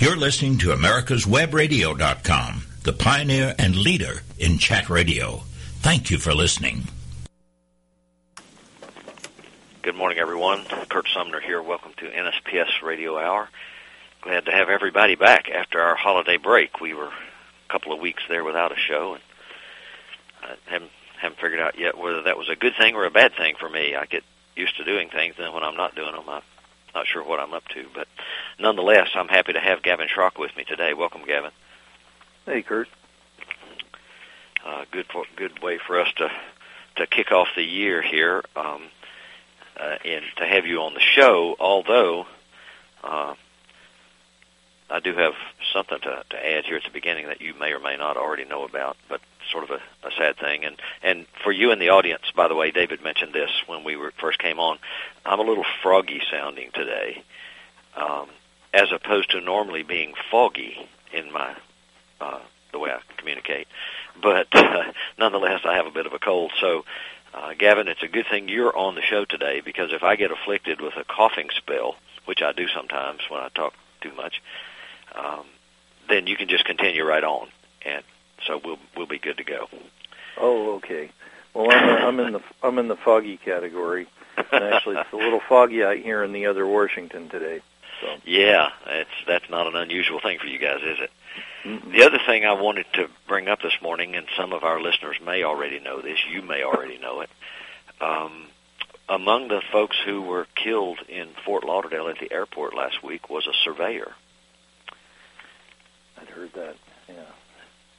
You're listening to America's Webradio.com, the pioneer and leader in chat radio. Thank you for listening. Good morning, everyone. Curt Sumner here. Welcome to NSPS Radio Hour. Glad to have everybody back after our holiday break. We were a couple of weeks there without a show, and I haven't haven't figured out yet whether that was a good thing or a bad thing for me. I get used to doing things, and when I'm not doing them, I'm not sure what I'm up to. But nonetheless, I'm happy to have Gavin Schrock with me today. Welcome, Gavin. Hey, Curt. Uh, good for, good way for us to to kick off the year here, um, uh, and to have you on the show. Although uh, I do have something to, to add here at the beginning that you may or may not already know about, but sort of a, a sad thing. And and for you in the audience, by the way, David mentioned this when we were first came on. I'm a little froggy sounding today, um, as opposed to normally being foggy in my uh, the way I communicate. But uh, nonetheless, I have a bit of a cold. So, uh, Gavin, it's a good thing you're on the show today because if I get afflicted with a coughing spell, which I do sometimes when I talk too much, um, then you can just continue right on, and so we'll we'll be good to go. Oh, okay. Well, I'm, I'm in the I'm in the foggy category. And actually, it's a little foggy out here in the other Washington today. So. Yeah, that's that's not an unusual thing for you guys, is it? Mm-hmm. The other thing I wanted to bring up this morning, and some of our listeners may already know this, you may already know it. Um, among the folks who were killed in Fort Lauderdale at the airport last week was a surveyor. I'd heard that. Yeah.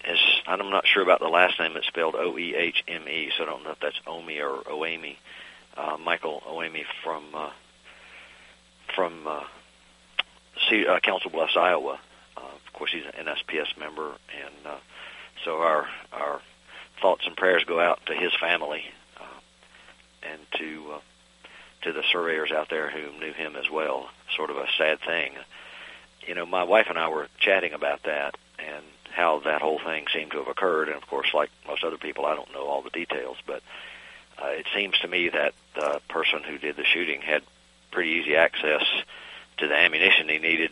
It's, I'm not sure about the last name. It's spelled O E H M E, so I don't know if that's Omi or Oemi. Uh, Michael Oehme from uh, from uh, C- uh, Council Bluffs, Iowa. Uh, of course, he's an NSPS member, and uh, so our our thoughts and prayers go out to his family uh, and to uh, to the surveyors out there who knew him as well. Sort of a sad thing. You know, my wife and I were chatting about that and how that whole thing seemed to have occurred. And of course, like most other people, I don't know all the details, but uh, it seems to me that the person who did the shooting had pretty easy access to the ammunition he needed,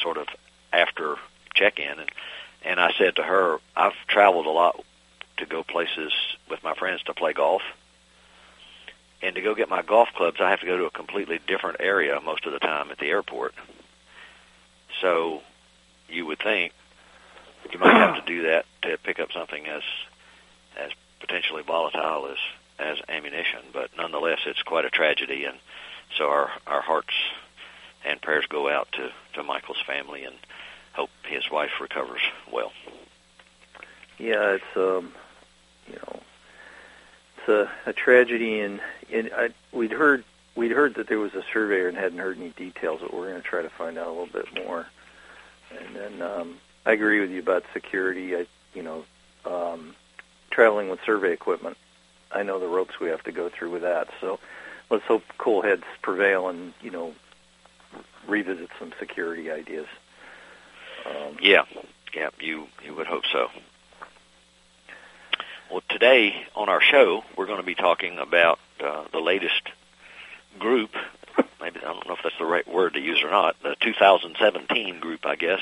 sort of after check-in. And and I said to her, I've traveled a lot to go places with my friends to play golf. And to go get my golf clubs, I have to go to a completely different area most of the time at the airport. So you would think you might have to do that to pick up something as as potentially volatile as as ammunition. But nonetheless, it's quite a tragedy, and so our our hearts and prayers go out to to Michael's family and hope his wife recovers well. Yeah, it's um, you know, it's a, a tragedy, and and I, we'd heard we'd heard that there was a surveyor and hadn't heard any details, but we're going to try to find out a little bit more. And then um, I agree with you about security. I, you know, um, traveling with survey equipment, I know the ropes we have to go through with that. So let's hope cool heads prevail and you know revisit some security ideas. Um, yeah, yeah, you you would hope so. Well, today on our show, we're going to be talking about uh, the latest group. Maybe I don't know if that's the right word to use or not. The 2017 group, I guess,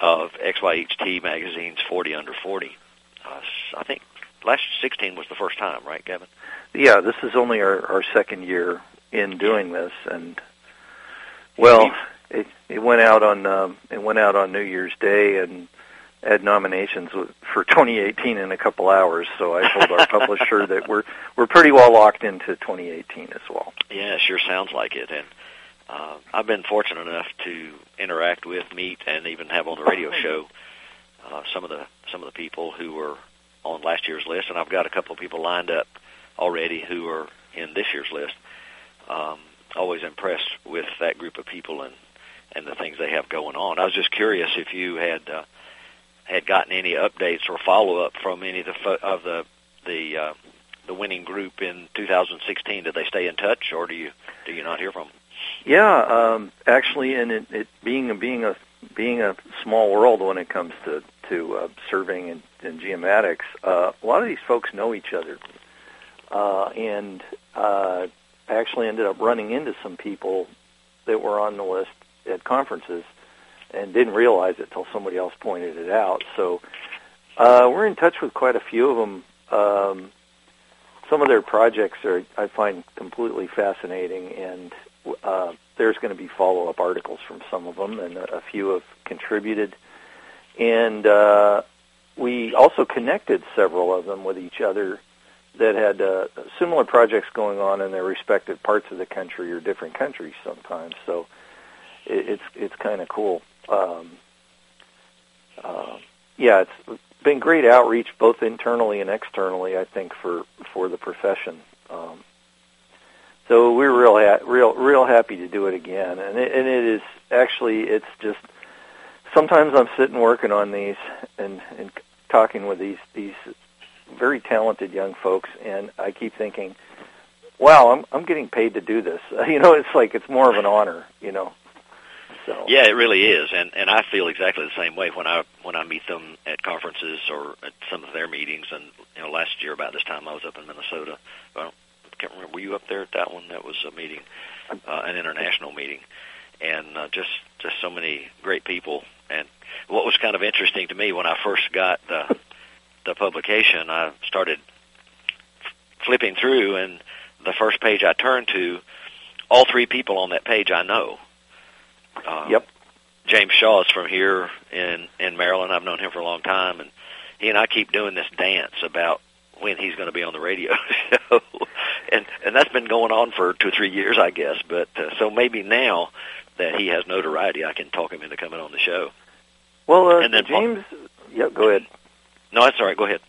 of XYHT magazine's 40 under 40. Uh, I think last 16 was the first time, right, Gavin? Yeah, this is only our, our second year in doing this, and well, it it went out on um, it went out on New Year's Day, and had nominations for 2018 in a couple hours. So I told our publisher that we're we're pretty well locked into 2018 as well. Yeah, sure sounds like it, and uh, I've been fortunate enough to interact with, meet, and even have on the radio show uh, some of the some of the people who were on last year's list, and I've got a couple of people lined up already who are in this year's list. Um, always impressed with that group of people and and the things they have going on. I was just curious if you had uh, had gotten any updates or follow up from any of the fo- of the the uh, the winning group in 2016. Did they stay in touch, or do you do you not hear from them? Yeah, um, actually, and it, it being a being a being a small world when it comes to to uh, surveying and, and geomatics, uh, a lot of these folks know each other, uh, and uh, actually ended up running into some people that were on the list at conferences and didn't realize it till somebody else pointed it out. So uh, we're in touch with quite a few of them. Um, some of their projects are I find completely fascinating, and uh, there's going to be follow-up articles from some of them, and a, a few have contributed. And uh, we also connected several of them with each other that had uh, similar projects going on in their respective parts of the country or different countries sometimes. So it, it's it's kind of cool. Um, uh, yeah, it's been great outreach both internally and externally. I think for for the profession. Um, so we're real ha- real real happy to do it again, and it, and it is actually it's just sometimes I'm sitting working on these and and talking with these these very talented young folks, and I keep thinking, wow, I'm I'm getting paid to do this. You know, it's like it's more of an honor. You know. So. Yeah, it really is, and and I feel exactly the same way when I when I meet them at conferences or at some of their meetings. And you know, last year about this time I was up in Minnesota. I don't, can't remember. Were you up there at that one? That was a meeting, uh, an international meeting, and uh, just just so many great people. And what was kind of interesting to me when I first got the the publication, I started flipping through, and the first page I turned to, all three people on that page I know um, yep. James Shaw is from here in in Maryland. I've known him for a long time, and he and I keep doing this dance about when he's going to be on the radio show, and and that's been going on for two or three years, I guess. But uh, so maybe now that he has notoriety, I can talk him into coming on the show. Well, uh, and then James, Paul, yeah, go ahead. No, that's all right. Go ahead.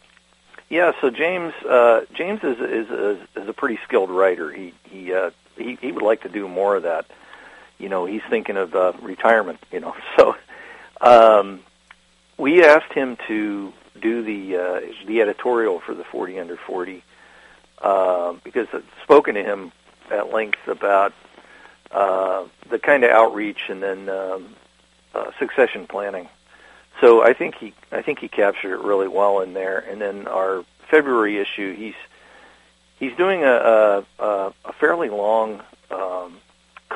Yeah, so James uh, James is, is is is a pretty skilled writer. He he uh, he he would like to do more of that you know, he's thinking of uh, retirement. You know, so um, we asked him to do the uh, the editorial for the 40 under 40 uh, because I've spoken to him at length about uh, the kind of outreach and then um, uh, succession planning. So I think he I think he captured it really well in there. And then our February issue, he's he's doing a a, a fairly long um,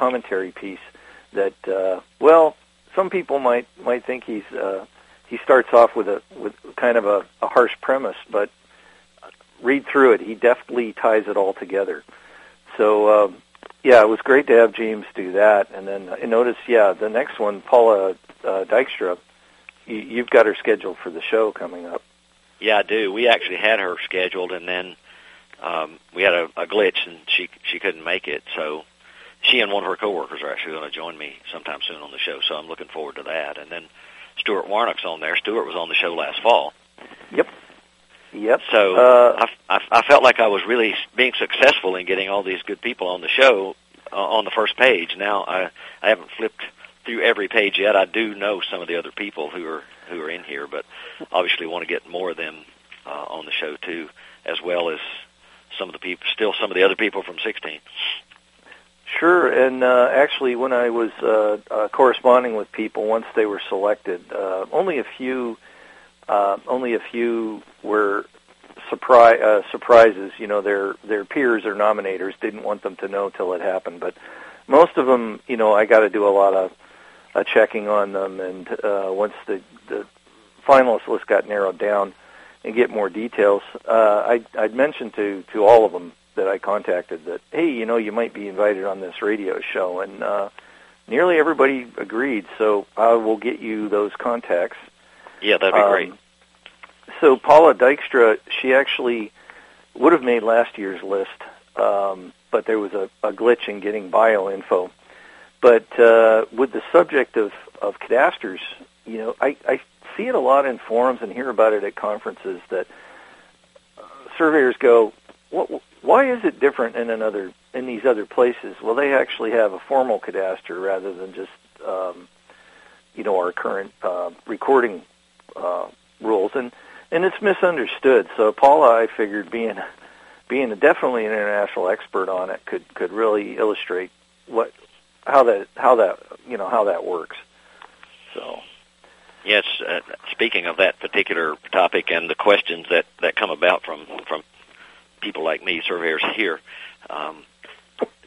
commentary piece that uh, well, some people might might think he's uh, he starts off with a with kind of a, a harsh premise, but read through it. He deftly ties it all together. So um, yeah, it was great to have James do that. And then I notice, yeah, the next one, Paula uh, Dijkstra, you, you've got her scheduled for the show coming up. Yeah, I do. We actually had her scheduled, and then um, we had a, a glitch, and she she couldn't make it. So she and one of her coworkers are actually going to join me sometime soon on the show, so I'm looking forward to that. And then Stuart Warnock's on there. Stuart was on the show last fall. Yep. Yep. So uh, I, I, I felt like I was really being successful in getting all these good people on the show uh, on the first page. Now I I haven't flipped through every page yet. I do know some of the other people who are who are in here, but obviously want to get more of them uh, on the show too, as well as some of the people, still some of the other people from 16. Sure, and uh, actually, when I was uh, uh, corresponding with people once they were selected, uh, only a few, uh, only a few were surprise uh, surprises. You know, their their peers or nominators didn't want them to know till it happened, but most of them, you know, I got to do a lot of uh, checking on them, and uh, once the the finalist list got narrowed down and get more details, uh, I I'd mentioned to to all of them that I contacted that hey, you know, you might be invited on this radio show, and uh, nearly everybody agreed. So I will get you those contacts. Yeah, that'd be um, great. So Paula Dijkstra, she actually would have made last year's list, um, but there was a, a glitch in getting bio info. But uh, with the subject of, of cadasters, you know, I, I see it a lot in forums and hear about it at conferences that uh, surveyors go, what, why is it different in another in these other places? Well, they actually have a formal cadastre rather than just um, you know our current uh, recording uh, rules, and and it's misunderstood. So Paula, I figured being being definitely an international expert on it could could really illustrate what how that how that you know how that works. So. Yes, uh, speaking of that particular topic and the questions that, that come about from, from people like me, surveyors here. Um,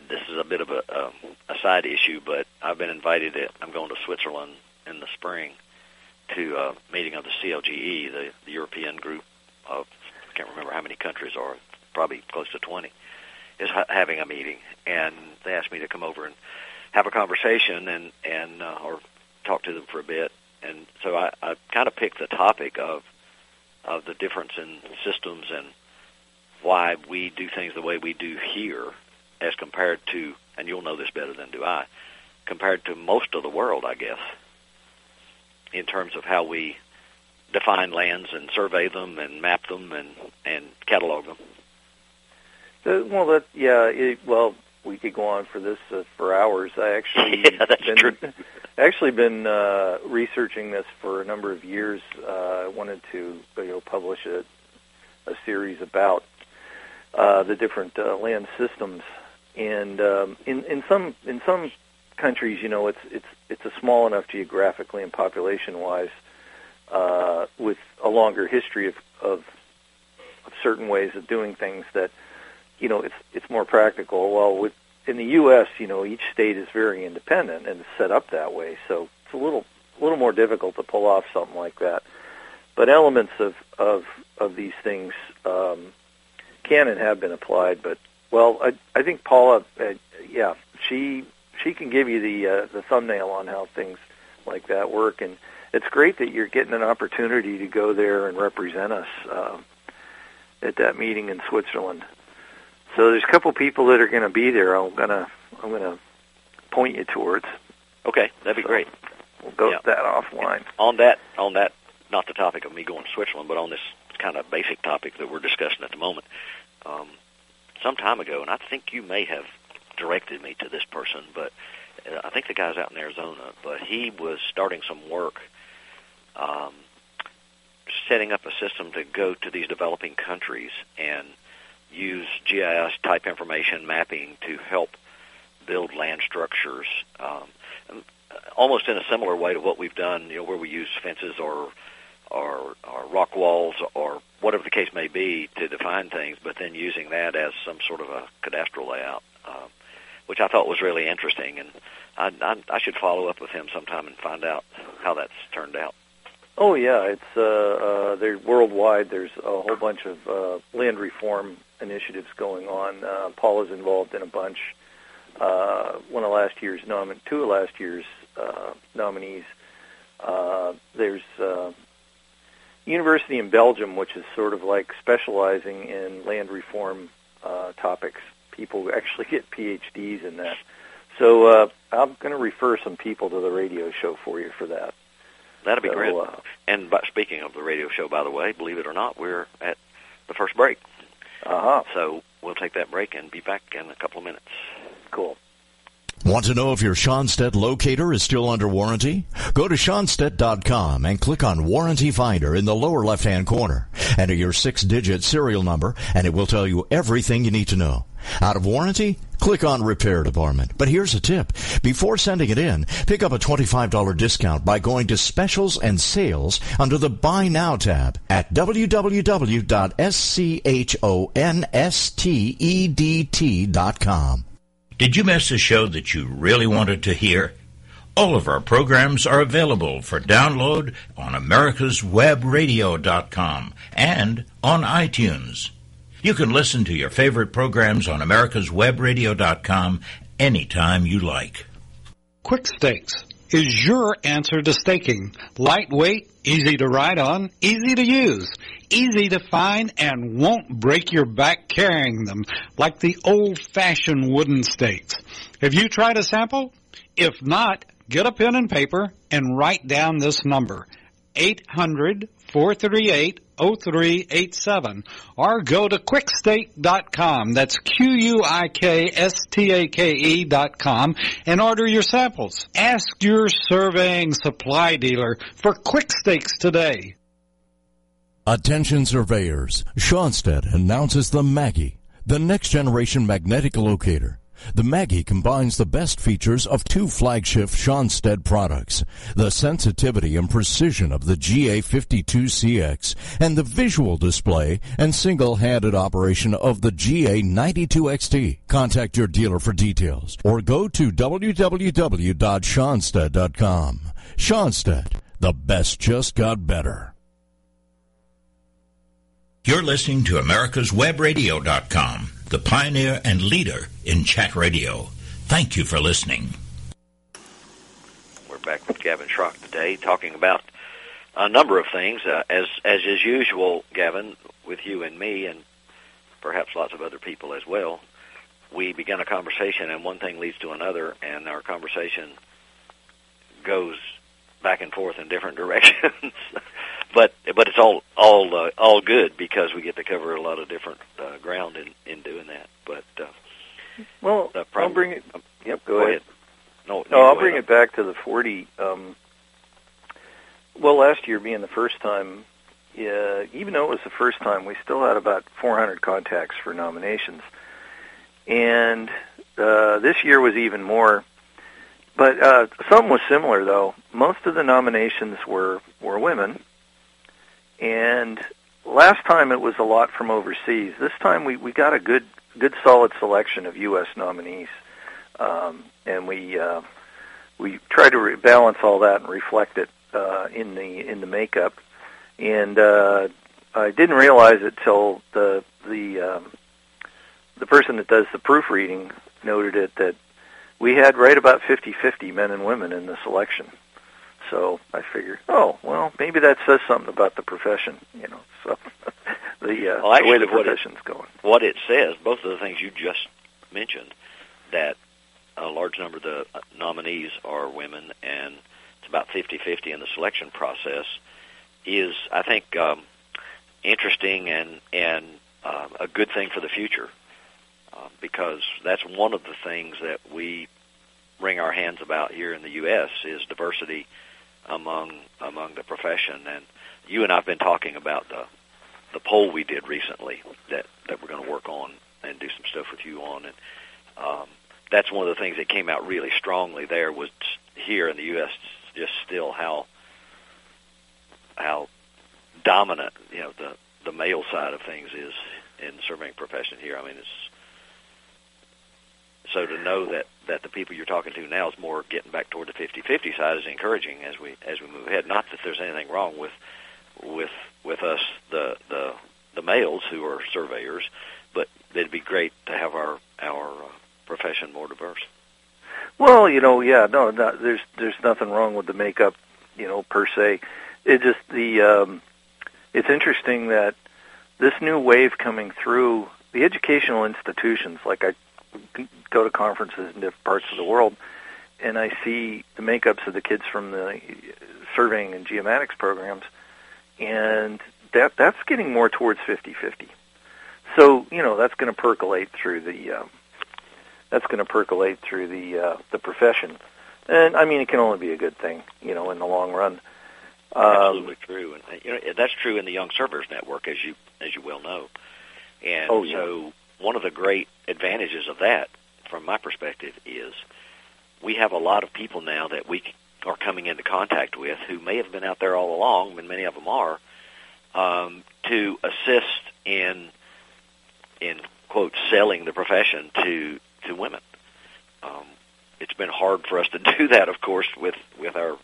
this is a bit of a, a, a side issue, but I've been invited. To, I'm going to Switzerland in the spring to a meeting of the CLGE, the, the European group of I can't remember how many countries are, probably close to 20, is ha- having a meeting, and they asked me to come over and have a conversation and and uh, or talk to them for a bit, and so I, I kind of picked the topic of of the difference in systems and why we do things the way we do here as compared to, and you'll know this better than do I, compared to most of the world, I guess, in terms of how we define lands and survey them and map them and and catalog them. Uh, well, that yeah. It, well, we could go on for this uh, for hours. I actually yeah, that's been, true. actually been uh, researching this for a number of years. Uh, I wanted to you know publish a a series about the different uh, land systems, and um, in in some in some countries, you know, it's it's it's a small enough geographically and population wise, uh, with a longer history of, of of certain ways of doing things that you know it's it's more practical. Well, with in the U.S., you know, each state is very independent and set up that way, so it's a little a little more difficult to pull off something like that. But elements of of of these things um, can and have been applied. But well, I I think Paula, uh, yeah, she she can give you the uh, the thumbnail on how things like that work, and it's great that you're getting an opportunity to go there and represent us uh, at that meeting in Switzerland. So there's a couple people that are going to be there. I'm gonna I'm gonna point you towards. Okay, that'd be So, great. We'll go Yeah. that offline. On that, on that, not the topic of me going to Switzerland, but on this kind of basic topic that we're discussing at the moment. Um, some time ago, and I think you may have directed me to this person, but uh, I think the guy's out in Arizona. But he was starting some work, um, setting up a system to go to these developing countries and use GIS type information mapping to help build land structures. Um, almost in a similar way to what we've done, you know, where we use fences or or, or rock walls or whatever the case may be to define things, but then using that as some sort of a cadastral layout, um, which I thought was really interesting, and I, I, I should follow up with him sometime and find out how that's turned out. Oh yeah, it's uh, uh, worldwide. There's a whole bunch of uh, land reform initiatives going on. Uh, Paul is involved in a bunch. Uh, one of last year's nomin- two of last year's uh, nominees. Uh, there's uh, university in Belgium, which is sort of like specializing in land reform uh, topics. People actually get PhDs in that. So uh, I'm going to refer some people to the radio show for you for that. That'd be So, great. uh, And by, speaking of the radio show, by the way, believe it or not, we're at the first break. Uh-huh. So we'll take that break and be back in a couple of minutes. Cool. Want to know if your Schonstedt locator is still under warranty? Go to Schonstedt.com and click on Warranty Finder in the lower left-hand corner. Enter your six-digit serial number and it will tell you everything you need to know. Out of warranty? Click on Repair Department. But here's a tip. Before sending it in, pick up a $25 discount by going to Specials and Sales under the Buy Now tab at www.schonstedt.com. Did you miss a show that you really wanted to hear? All of our programs are available for download on americaswebradio.com and on iTunes. You can listen to your favorite programs on americaswebradio.com anytime you like. Quick Stakes is your answer to staking. Lightweight, easy to ride on, easy to use, easy to find, and won't break your back carrying them like the old-fashioned wooden stakes. Have you tried a sample? If not, get a pen and paper and write down this number. 800-438-0387 or go to quikstake.com. That's Q-U-I-K-S-T-A-K-E dot com and order your samples. Ask your surveying supply dealer for quick stakes today. Attention surveyors, Schonstedt announces the Maggie, the next generation magnetic locator. The Maggie combines the best features of two flagship Schonstedt products, the sensitivity and precision of the GA52CX and the visual display and single-handed operation of the GA92XT. Contact your dealer for details or go to www.schonstedt.com. Schonstedt, the best just got better. You're listening to America'sWebRadio.com, the pioneer and leader in chat radio. Thank you for listening. We're back with Gavin Schrock today, talking about a number of things. Uh, as as is usual, Gavin, with you and me, and perhaps lots of other people as well, we begin a conversation, and one thing leads to another, and our conversation goes back and forth in different directions. But but it's all all uh, all good because we get to cover a lot of different uh, ground in in doing that. But uh, well, I'll bring it. Um, yep, go, go ahead. No, no, I'll bring ahead. it back to the forty. Um, well, last year being the first time, uh, even though it was the first time, we still had about 400 contacts for nominations, and uh, this year was even more. But uh, something was similar, though. Most of the nominations were were women, and last time it was a lot from overseas. This time we we got a good good solid selection of U.S. nominees, um, and we uh, we tried to balance all that and reflect it uh, in the in the makeup. And uh, I didn't realize it till the the um, the person that does the proofreading noted it that we had right about 50-50 men and women in the selection. So I figured, oh well, maybe that says something about the profession, you know. So the, uh, Well, the way the what it- profession's going. what it says, both of the things you just mentioned, that a large number of the uh, nominees are women, and it's about 50-50 in the selection process, is I think um, interesting and and uh, a good thing for the future, uh, because that's one of the things that we wring our hands about here in the U.S. is diversity among among the profession, and you and I've been talking about the the poll we did recently that that we're going to work on and do some stuff with you on, and um, that's one of the things that came out really strongly. There was here in the U.S. just still how how dominant you know the the male side of things is in the surveying profession here. I mean, it's so to know that that the people you're talking to now is more getting back toward the 50-50 side is encouraging as we as we move ahead. Not that there's anything wrong with with with us the the the males who are surveyors, but it'd be great to have our our uh, profession more diverse. Well, you know, yeah, no, no, there's there's nothing wrong with the makeup, you know, per se. It just the um, it's interesting that this new wave coming through the educational institutions, like I go to conferences in different parts of the world, and I see the makeups of the kids from the surveying and geomatics programs, and that that's getting more towards 50-50. So you know that's going to percolate through the um, that's going to percolate through the uh, the profession, and I mean it can only be a good thing, you know, in the long run. Um, Absolutely true, and uh, you know that's true in the Young Surveyors Network, as you as you well know. And Oh, yeah. so, one of the great advantages of that, from my perspective, is we have a lot of people now that we are coming into contact with who may have been out there all along, and many of them are, um, to assist in in quote selling the profession to to women. Um, it's been hard for us to do that, of course, with with our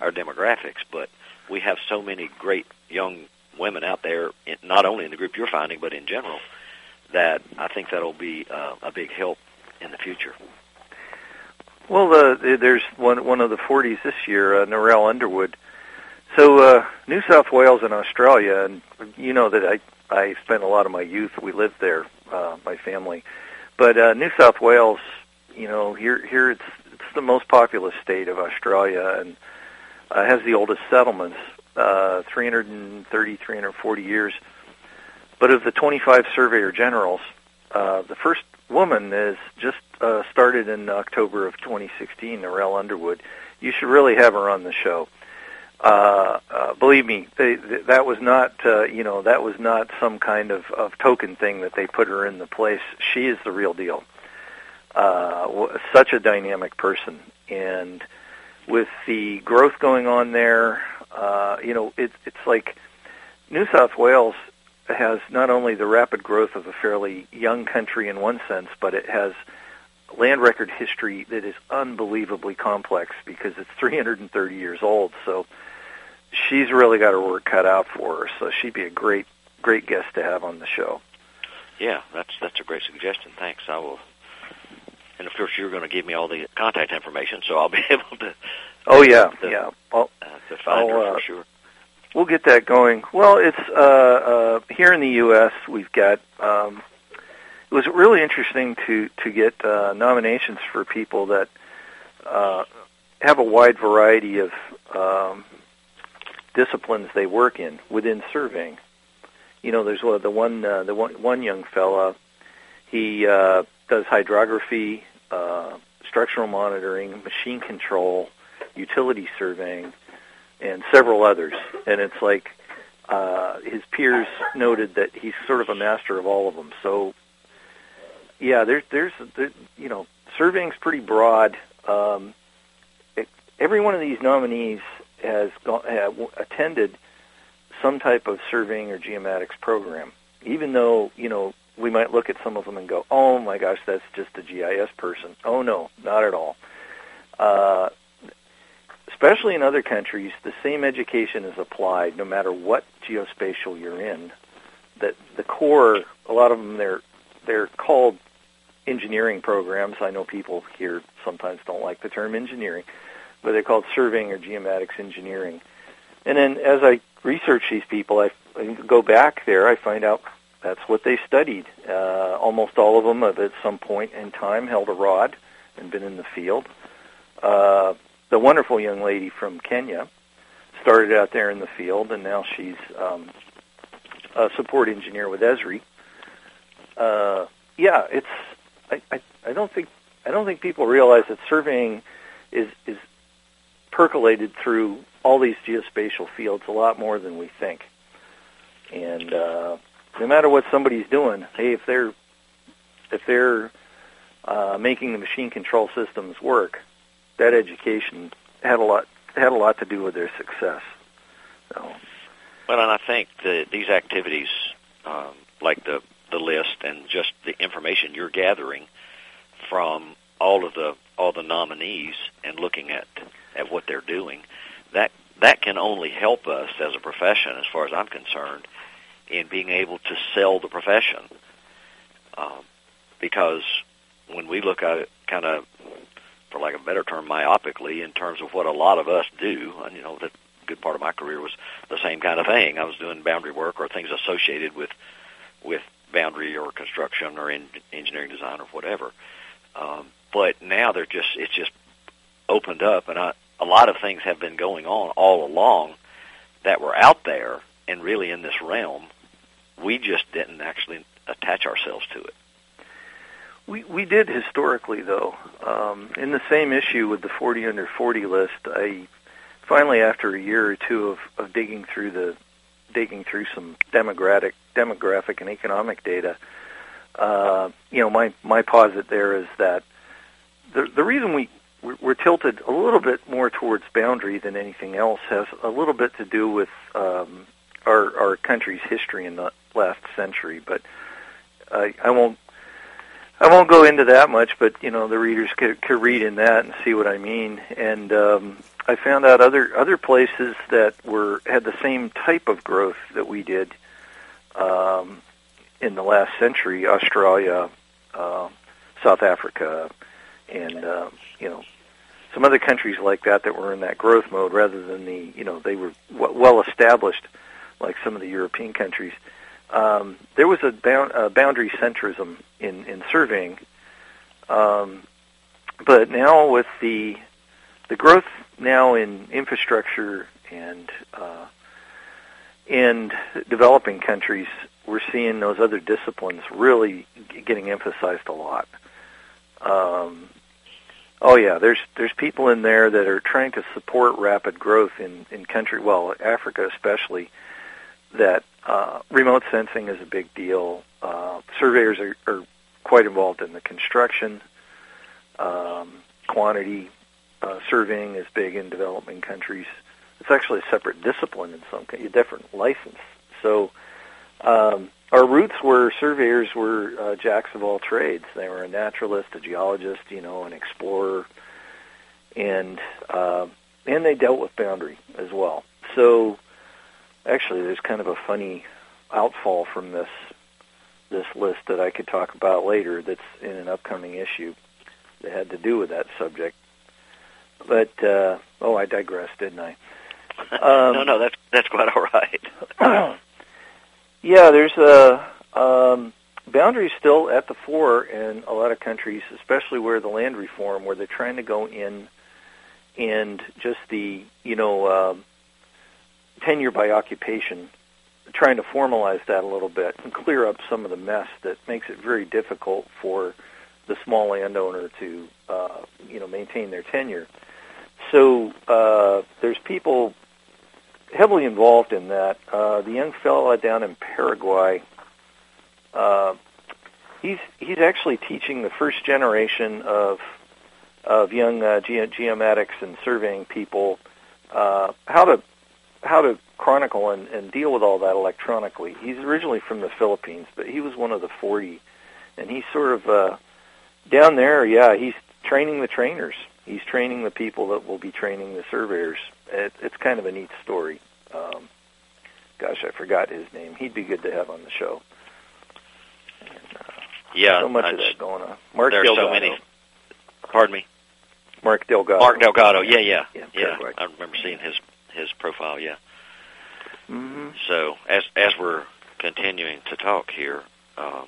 our demographics, but we have so many great young women out there, not only in the group you're finding, but in general, that I think that'll be uh, a big help in the future. Well, the, there's one one of the 40s this year, uh, Narelle Underwood. So uh, New South Wales and Australia, and you know that I I spent a lot of my youth. We lived there, uh, my family. But uh, New South Wales, you know, here here it's it's the most populous state of Australia and uh, has the oldest settlements, uh, 330, 340 years. But of the 25 surveyor generals, uh, the first woman is just uh, started in October of 2016, Narelle Underwood. You should really have her on the show. Uh, uh, believe me, they, th- that was not, uh, you know, that was not some kind of, of token thing that they put her in the place. She is the real deal. Uh, such a dynamic person, and with the growth going on there, uh, you know, it, it's like New South Wales has not only the rapid growth of a fairly young country in one sense, but it has land record history that is unbelievably complex because it's 330 years old. So she's really got her work cut out for her. So she'd be a great great guest to have on the show. Yeah, that's that's a great suggestion. Thanks. I will. And of course, you're going to give me all the contact information, so I'll be able to. Oh yeah, to, yeah. I'll, uh, to find I'll, her uh, for sure. We'll get that going. Well, it's uh, uh, here in the U.S. We've got. Um, it was really interesting to to get uh, nominations for people that uh, have a wide variety of um, disciplines they work in within surveying. You know, there's the one uh, the one one young fella. He uh, does hydrography, uh, structural monitoring, machine control, utility surveying, and several others. And it's like uh, his peers noted that he's sort of a master of all of them. So, yeah, there's there's there, you know surveying's pretty broad. Um, it, every one of these nominees has gone, uh, attended some type of surveying or geomatics program, even though you know we might look at some of them and go, "Oh my gosh, that's just a GIS person." Oh no, not at all. Uh, especially in other countries, the same education is applied no matter what geospatial you're in. That the core, a lot of them, they're they're called engineering programs. I know people here sometimes don't like the term engineering, but they're called surveying or geomatics engineering. And then as I research these people, I, I go back there, I find out that's what they studied. Uh, almost all of them have at some point in time held a rod and been in the field. Uh, the wonderful young lady from Kenya started out there in the field, and now she's um, a support engineer with Esri. Uh, yeah, it's. I, I, I don't think I don't think people realize that surveying is is percolated through all these geospatial fields a lot more than we think. And uh, no matter what somebody's doing, hey, if they're if they're uh, making the machine control systems work, that education had a lot had a lot to do with their success. So, Well, and I think that these activities, um, like the the list and just the information you're gathering from all of the all the nominees and looking at at what they're doing, that that can only help us as a profession, as far as I'm concerned, in being able to sell the profession. Um, because when we look at it, kind of, for lack of a better term, myopically, in terms of what a lot of us do, and you know that good part of my career was the same kind of thing. I was doing boundary work or things associated with with boundary or construction or in, engineering design or whatever. Um, but now they're just it's just opened up, and I, a lot of things have been going on all along that were out there and really in this realm. We just didn't actually attach ourselves to it. We we did historically though. Um, in the same issue with the 40 under 40 list, I finally after a year or two of, of digging through the digging through some demographic demographic and economic data, uh, you know, my my posit there is that the the reason we we're, we're tilted a little bit more towards boundary than anything else has a little bit to do with um, our our country's history in the last century, but I, I won't I won't go into that much, but you know the readers could, could read in that and see what I mean. And um, I found out other other places that were had the same type of growth that we did um, in the last century: Australia, uh, South Africa, and uh, you know some other countries like that that were in that growth mode rather than the you know they were well established like some of the European countries um, there was a, bound, a boundary centrism in, in surveying. Um, but now with the the growth now in infrastructure and uh, in developing countries, we're seeing those other disciplines really getting emphasized a lot. Um, oh yeah, there's there's people in there that are trying to support rapid growth in in country, well, Africa especially, that uh, remote sensing is a big deal. Uh, surveyors are, are quite involved in the construction. Um, quantity uh, surveying is big in developing countries. It's actually a separate discipline in some kind a different license. So um, our roots were surveyors were uh, jacks of all trades. They were a naturalist, a geologist, you know, an explorer, and uh, and they dealt with boundary as well. So actually, there's kind of a funny outfall from this this list that I could talk about later. That's in an upcoming issue that had to do with that subject. But uh, oh, I digress, didn't I? Um, no, no, that's that's quite all right. yeah, there's a um, boundaries still at the fore in a lot of countries, especially where the land reform, where they're trying to go in and just the you know uh, tenure by occupation, trying to formalize that a little bit and clear up some of the mess that makes it very difficult for the small landowner to uh, you know maintain their tenure. So uh, there's people heavily involved in that. Uh, the young fella down in Paraguay, uh, he's he's actually teaching the first generation of of young uh, ge- geomatics and surveying people uh, how to how to chronicle and, and deal with all that electronically. He's originally from the Philippines, but he was one of the 40, and he's sort of uh, down there. Yeah, he's training the trainers. He's training the people that will be training the surveyors. It, it's kind of a neat story. Um, gosh, I forgot his name. He'd be good to have on the show. And, uh, yeah, so much of that going on. Mark there's Delgado. so many. Pardon me. Mark Delgado. Mark Delgado. Yeah, yeah, Yeah, yeah. I remember seeing his his profile. Yeah. hmm So as as we're continuing to talk here, um,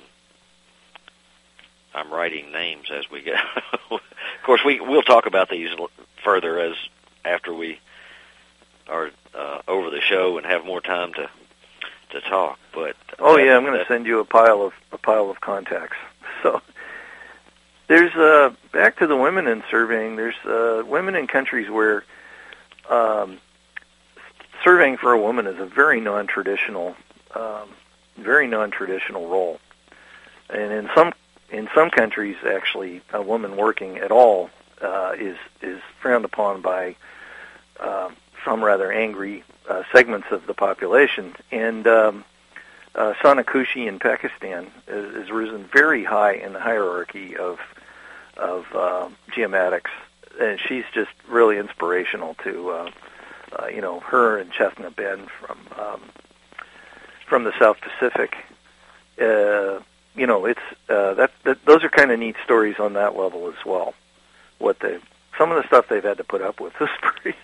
I'm writing names as we go. of course, we we'll talk about these further as after we are uh, over the show and have more time to to talk. But Oh that- yeah, I'm going to send you a pile of a pile of contacts. So there's uh back to the women in surveying. There's uh women in countries where um, surveying for a woman is a very non-traditional, um, very non-traditional role, and in some in some countries, actually, a woman working at all uh, is is frowned upon by uh, some rather angry uh, segments of the population, and um, uh, Sanakushi in Pakistan has, risen very high in the hierarchy of of uh, geomatics, and she's just really inspirational to uh, uh, you know her and Chestnut Ben from um, from the South Pacific. Uh, you know, it's uh, that, that those are kind of neat stories on that level as well. What they some of the stuff they've had to put up with is pretty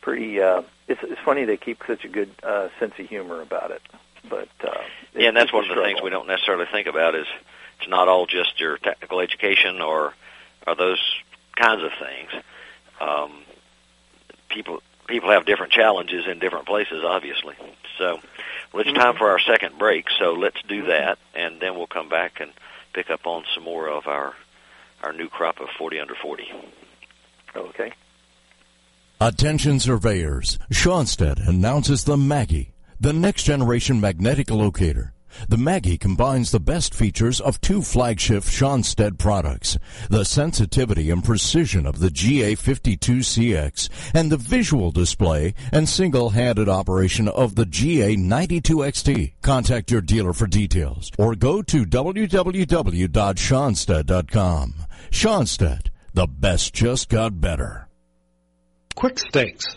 pretty. Uh, it's it's funny they keep such a good uh, sense of humor about it, but uh, yeah, and that's one of the things we don't necessarily think about is it's not all just your technical education or or those kinds of things. Um, people people have different challenges in different places, obviously. So, well, it's time mm-hmm. for our second break. So let's do mm-hmm. that, and then we'll come back and pick up on some more of our our new crop of forty under forty. Okay. Attention surveyors, Schonstedt announces the Maggie, the next generation magnetic locator. The Maggie combines the best features of two flagship Schonstedt products, the sensitivity and precision of the GA52CX and the visual display and single-handed operation of the GA92XT. Contact your dealer for details or go to www.schonstedt.com. Schonstedt, the best just got better. Quick Stakes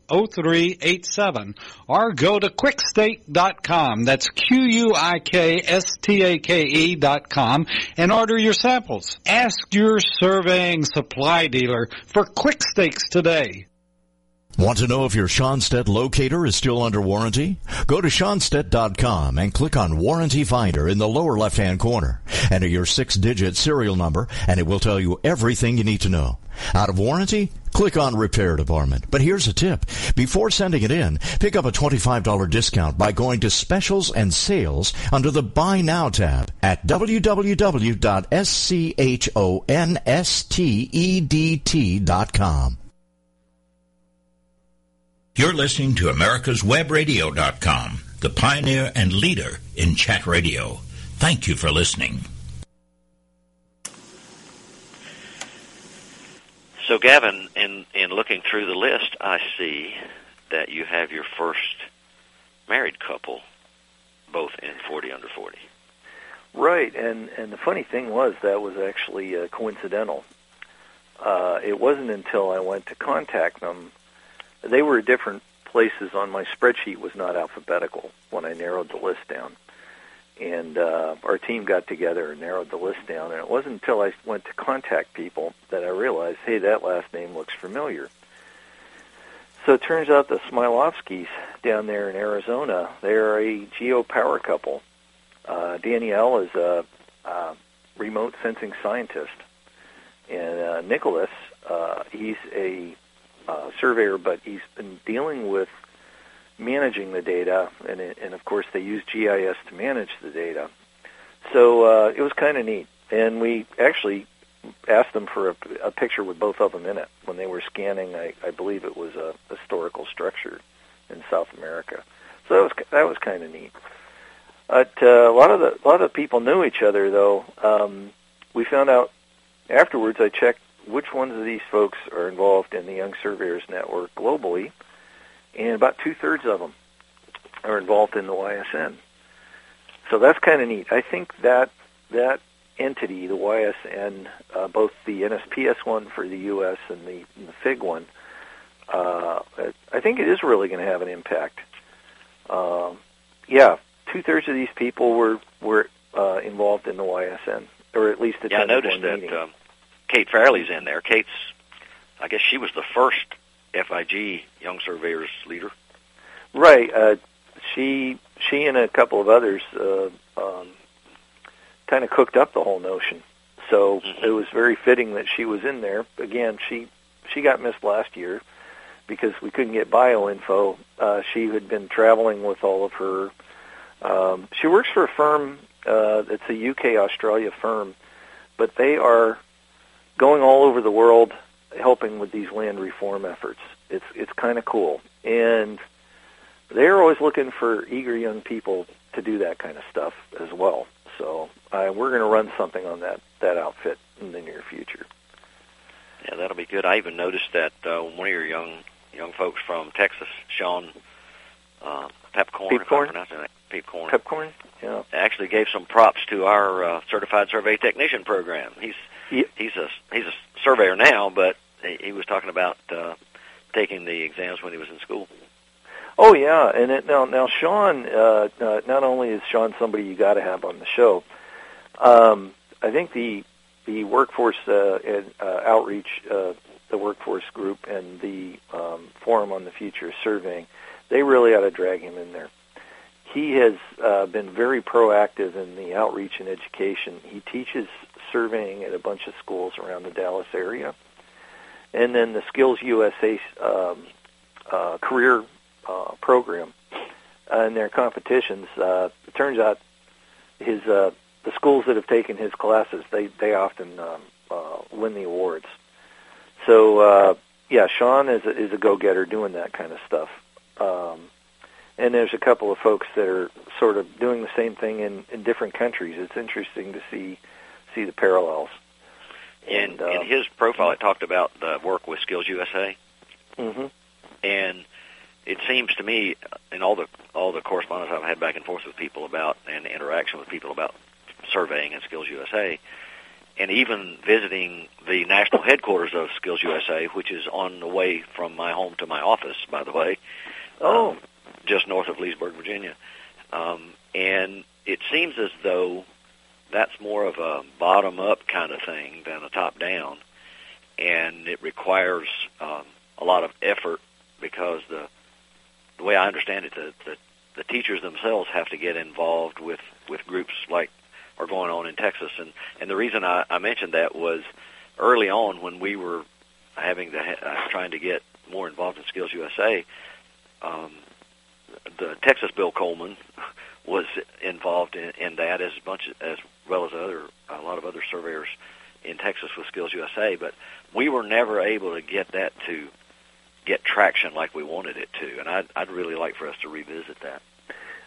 800-438-0387 or go to quikstake.com. That's Q-U-I-K-S-T-A-K-E dot com and order your samples. Ask your surveying supply dealer for quick stakes today. Want to know if your Schonstedt locator is still under warranty? Go to Schonstedt.com and click on Warranty Finder in the lower left-hand corner. Enter your six-digit serial number and it will tell you everything you need to know. Out of warranty? Click on Repair Department. But here's a tip. Before sending it in, pick up a $25 discount by going to Specials and Sales under the Buy Now tab at www.schonstedt.com. You're listening to America's Webradio.com, the pioneer and leader in chat radio. Thank you for listening. So, Gavin, in in looking through the list, I see that you have your first married couple, both in forty under forty. Right, and and the funny thing was that was actually uh, coincidental. Uh, it wasn't until I went to contact them. They were different places on my spreadsheet was not alphabetical when I narrowed the list down. And uh, our team got together and narrowed the list down. And it wasn't until I went to contact people that I realized, hey, that last name looks familiar. So it turns out the Smilovskis down there in Arizona, they're a geopower couple. Uh, Danielle is a, a remote sensing scientist, and uh, Nicholas, uh, he's a uh, surveyor, but he's been dealing with managing the data, and, and of course they use GIS to manage the data. So uh, it was kind of neat, and we actually asked them for a, a picture with both of them in it when they were scanning. I, I believe it was a historical structure in South America. So that was that was kind of neat. But uh, a lot of the a lot of people knew each other, though. Um, we found out afterwards. I checked which ones of these folks are involved in the Young Surveyors Network globally, and about two thirds of them are involved in the YSN. So that's kind of neat. I think that that entity, the YSN, uh, both the NSPS one for the U.S. and the, and the FIG one, uh, I think it is really going to have an impact. Um, yeah, two thirds of these people were were uh, involved in the YSN, or at least attended yeah, I noticed one that meeting. um, Kate Fairlie's in there. Kate's, I guess she was the first FIG Young Surveyors leader. Right. Uh, she she and a couple of others uh, um, kind of cooked up the whole notion. So Mhm. it was very fitting that she was in there. Again, she she got missed last year because we couldn't get bio info. Uh, she had been traveling with all of her. Um, she works for a firm. Uh, it's a UK Australia firm, but they are going all over the world helping with these land reform efforts. It's it's kind of cool, and they're always looking for eager young people to do that kind of stuff as well. So uh, we're going to run something on that that outfit in the near future. Yeah, that'll be good. I even noticed that uh, one of your young young folks from Texas, Sean uh, Pepcorn, if Peepcorn? I'm pronouncing that, Peepcorn, Pepcorn, yeah, actually gave some props to our uh, certified survey technician program. He's he's a he's a surveyor now, but he, he was talking about uh, taking the exams when he was in school. Oh yeah, and it, now now Sean, uh, uh, not only is Sean somebody you got to have on the show, um, I think the the workforce uh, and, uh, outreach, uh, the workforce group, and the um, forum on the future of surveying, they really ought to drag him in there. He has uh, been very proactive in the outreach and education. He teaches surveying at a bunch of schools around the Dallas area, and then the Skills USA um, uh, career uh, program uh, in their competitions. Uh, it turns out his uh, the schools that have taken his classes they they often um, uh, win the awards. So uh, yeah, Sean is a, is a go getter doing that kind of stuff. Um, and there's a couple of folks that are sort of doing the same thing in, in different countries. It's interesting to see see the parallels. In And, uh, in his profile, it talked about the work with Skills USA, mm-hmm. and it seems to me, in all the all the correspondence I've had back and forth with people about and interaction with people about surveying and Skills USA, and even visiting the national headquarters of Skills USA, which is on the way from my home to my office, by the way. Oh, um, just north of Leesburg, Virginia. Um, and it seems as though that's more of a bottom up kind of thing than a top down. And it requires um, a lot of effort because the the way I understand it, the, the the teachers themselves have to get involved with with groups like are going on in Texas. And and the reason I, I mentioned that was early on when we were having to uh, trying to get more involved in Skills USA. Um, the Texas Bill Coleman was involved in, in that as bunch as well as other a lot of other surveyors in Texas with Skills USA, but we were never able to get that to get traction like we wanted it to, and I'd, I'd really like for us to revisit that.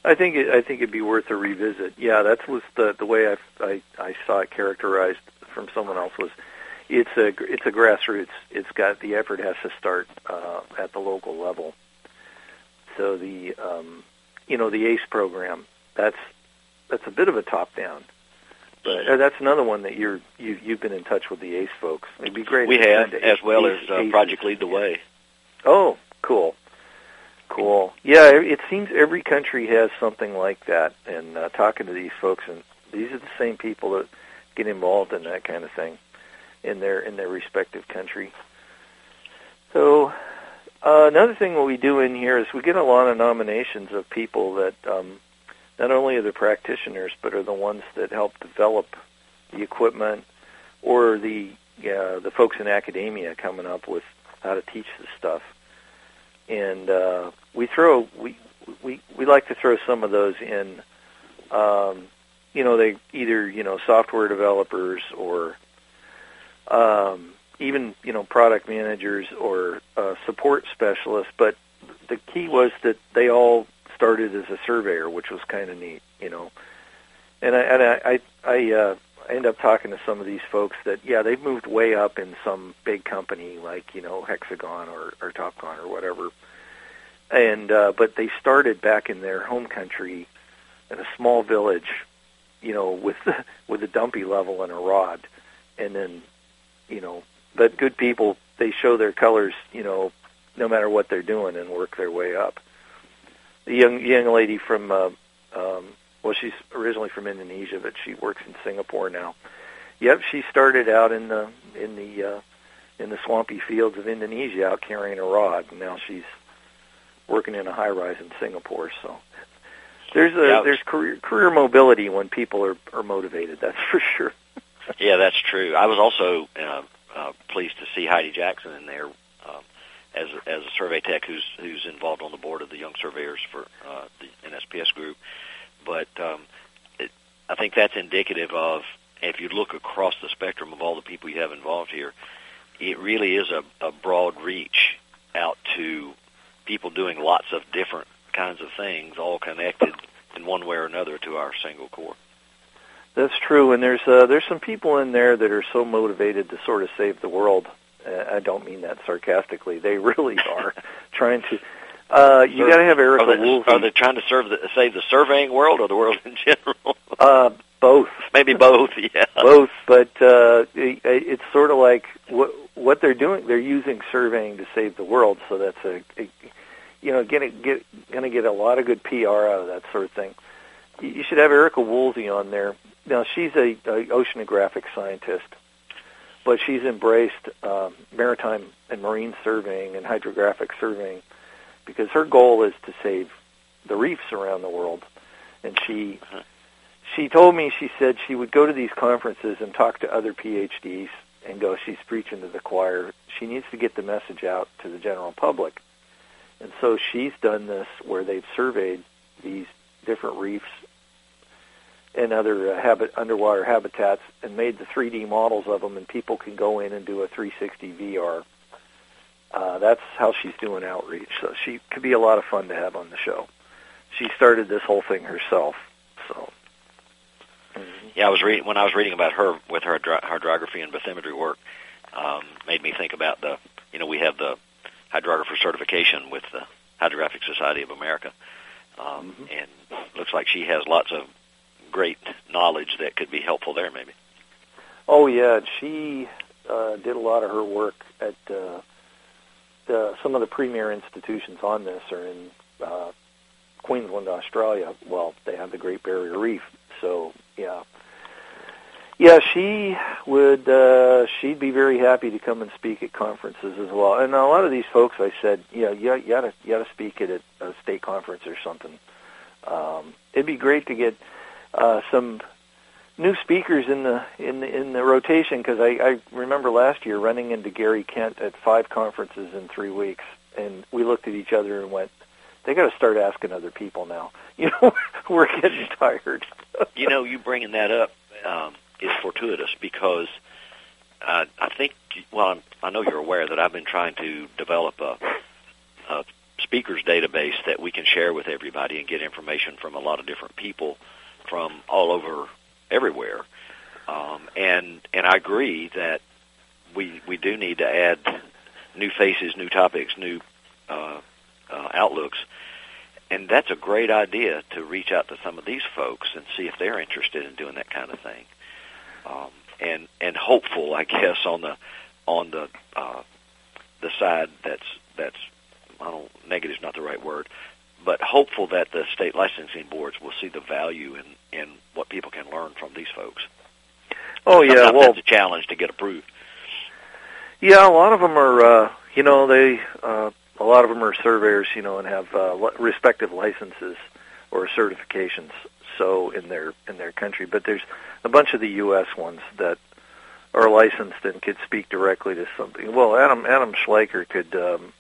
I think it, I think it'd be worth a revisit. Yeah, that was the the way I, I I saw it characterized from someone else was it's a it's a grassroots. It's got the effort has to start uh, at the local level. So the um, you know the ACE program that's that's a bit of a top down. But uh, that's another one that you're you you've been in touch with the ACE folks. It'd be great. We have, had as well ACE- as uh, Project Lead the Way. Oh, cool, cool. Yeah, it it seems every country has something like that. And uh, talking to these folks, and these are the same people that get involved in that kind of thing in their in their respective country. So uh, another thing what we do in here is we get a lot of nominations of people that um, not only are the practitioners, but are the ones that help develop the equipment or the uh, the folks in academia coming up with how to teach this stuff. And uh, we throw we we we like to throw some of those in. Um, you know, they either you know software developers or um, even you know product managers or uh, support specialists. But the key was that they all started as a surveyor, which was kind of neat, you know. And I and I I, I uh, end up talking to some of these folks that yeah they've moved way up in some big company like you know Hexagon or or Topcon or whatever, and uh, but they started back in their home country in a small village, you know, with with a dumpy level and a rod, and then you know, but good people they show their colors, you know, no matter what they're doing and work their way up. The young young lady from uh, um, well, she's originally from Indonesia, but she works in Singapore now. Yep, she started out in the in the uh, in the swampy fields of Indonesia, out carrying a rod, and now she's working in a high rise in Singapore. So there's a Yeah. there's career career mobility when people are are motivated. That's for sure. Yeah, that's true. I was also uh, uh, pleased to see Heidi Jackson in there um, as as a survey tech who's who's involved on the board of the Young Surveyors for uh, the NSPS group. But um, it, I think that's indicative of if you look across the spectrum of all the people you have involved here, it really is a, a broad reach out to people doing lots of different kinds of things, all connected in one way or another to our single core. That's true, and there's uh, there's some people in there that are so motivated to sort of save the world. Uh, I don't mean that sarcastically. They really are trying to. Uh, you got to have Erica Are they, Woolsey. are they trying to serve the, save the surveying world or the world in general? Uh, both, Maybe both. Yeah. both. But uh, it, it's sort of like what what they're doing. They're using surveying to save the world. So that's a, a you know, gonna get gonna get a lot of good PR out of that sort of thing. You you should have Erica Woolsey on there. Now she's a, a oceanographic scientist, but she's embraced um, maritime and marine surveying and hydrographic surveying because her goal is to save the reefs around the world. And she Uh-huh. she told me she said she would go to these conferences and talk to other PhDs and go she's preaching to the choir. She needs to get the message out to the general public. And so she's done this where they've surveyed these different reefs and other uh, habit underwater habitats and made the 3D models of them and people can go in and do a 360 VR. Uh, that's how she's doing outreach. So she could be a lot of fun to have on the show. She started this whole thing herself. So Yeah, I was reading when I was reading about her with her hydrography and bathymetry work. Um, made me think about the you know we have the hydrographer certification with the Hydrographic Society of America, um, Mhm. and looks like she has lots of great knowledge that could be helpful there. Maybe. Oh yeah, she uh, did a lot of her work at uh, the, some of the premier institutions on this are in uh, Queensland, Australia. Well, they have the Great Barrier Reef, so yeah, yeah, she would. Uh, she'd be very happy to come and speak at conferences as well. And a lot of these folks, I said, yeah, you, you gotta you gotta speak at a, a state conference or something. Um, it'd be great to get uh, some new speakers in the in the in the rotation because I, I remember last year running into Gary Kent at five conferences in three weeks, and we looked at each other and went, "They got to start asking other people now." You know, we're getting tired. you know, you bringing that up um, is fortuitous because uh, I think, well, I'm, I know you're aware that I've been trying to develop a, a speakers database that we can share with everybody and get information from a lot of different people from all over everywhere. Um, and and I agree that we we do need to add new faces, new topics, new uh, uh, outlooks, and that's a great idea to reach out to some of these folks and see if they're interested in doing that kind of thing. Um, and and hopeful, I guess, on the on the uh, the side that's that's I don't negative's not the right word, but hopeful that the state licensing boards will see the value in in what people can learn from these folks. Oh yeah, Sometimes well, that's a challenge to get approved. yeah, a lot of them are. Uh, you know, they uh, a lot of them are surveyors. You know, and have uh, respective licenses or certifications. So in their in their country, but there's a bunch of the U.S. ones that are licensed and could speak directly to something. Well, Adam Adam Schleicher could. Um,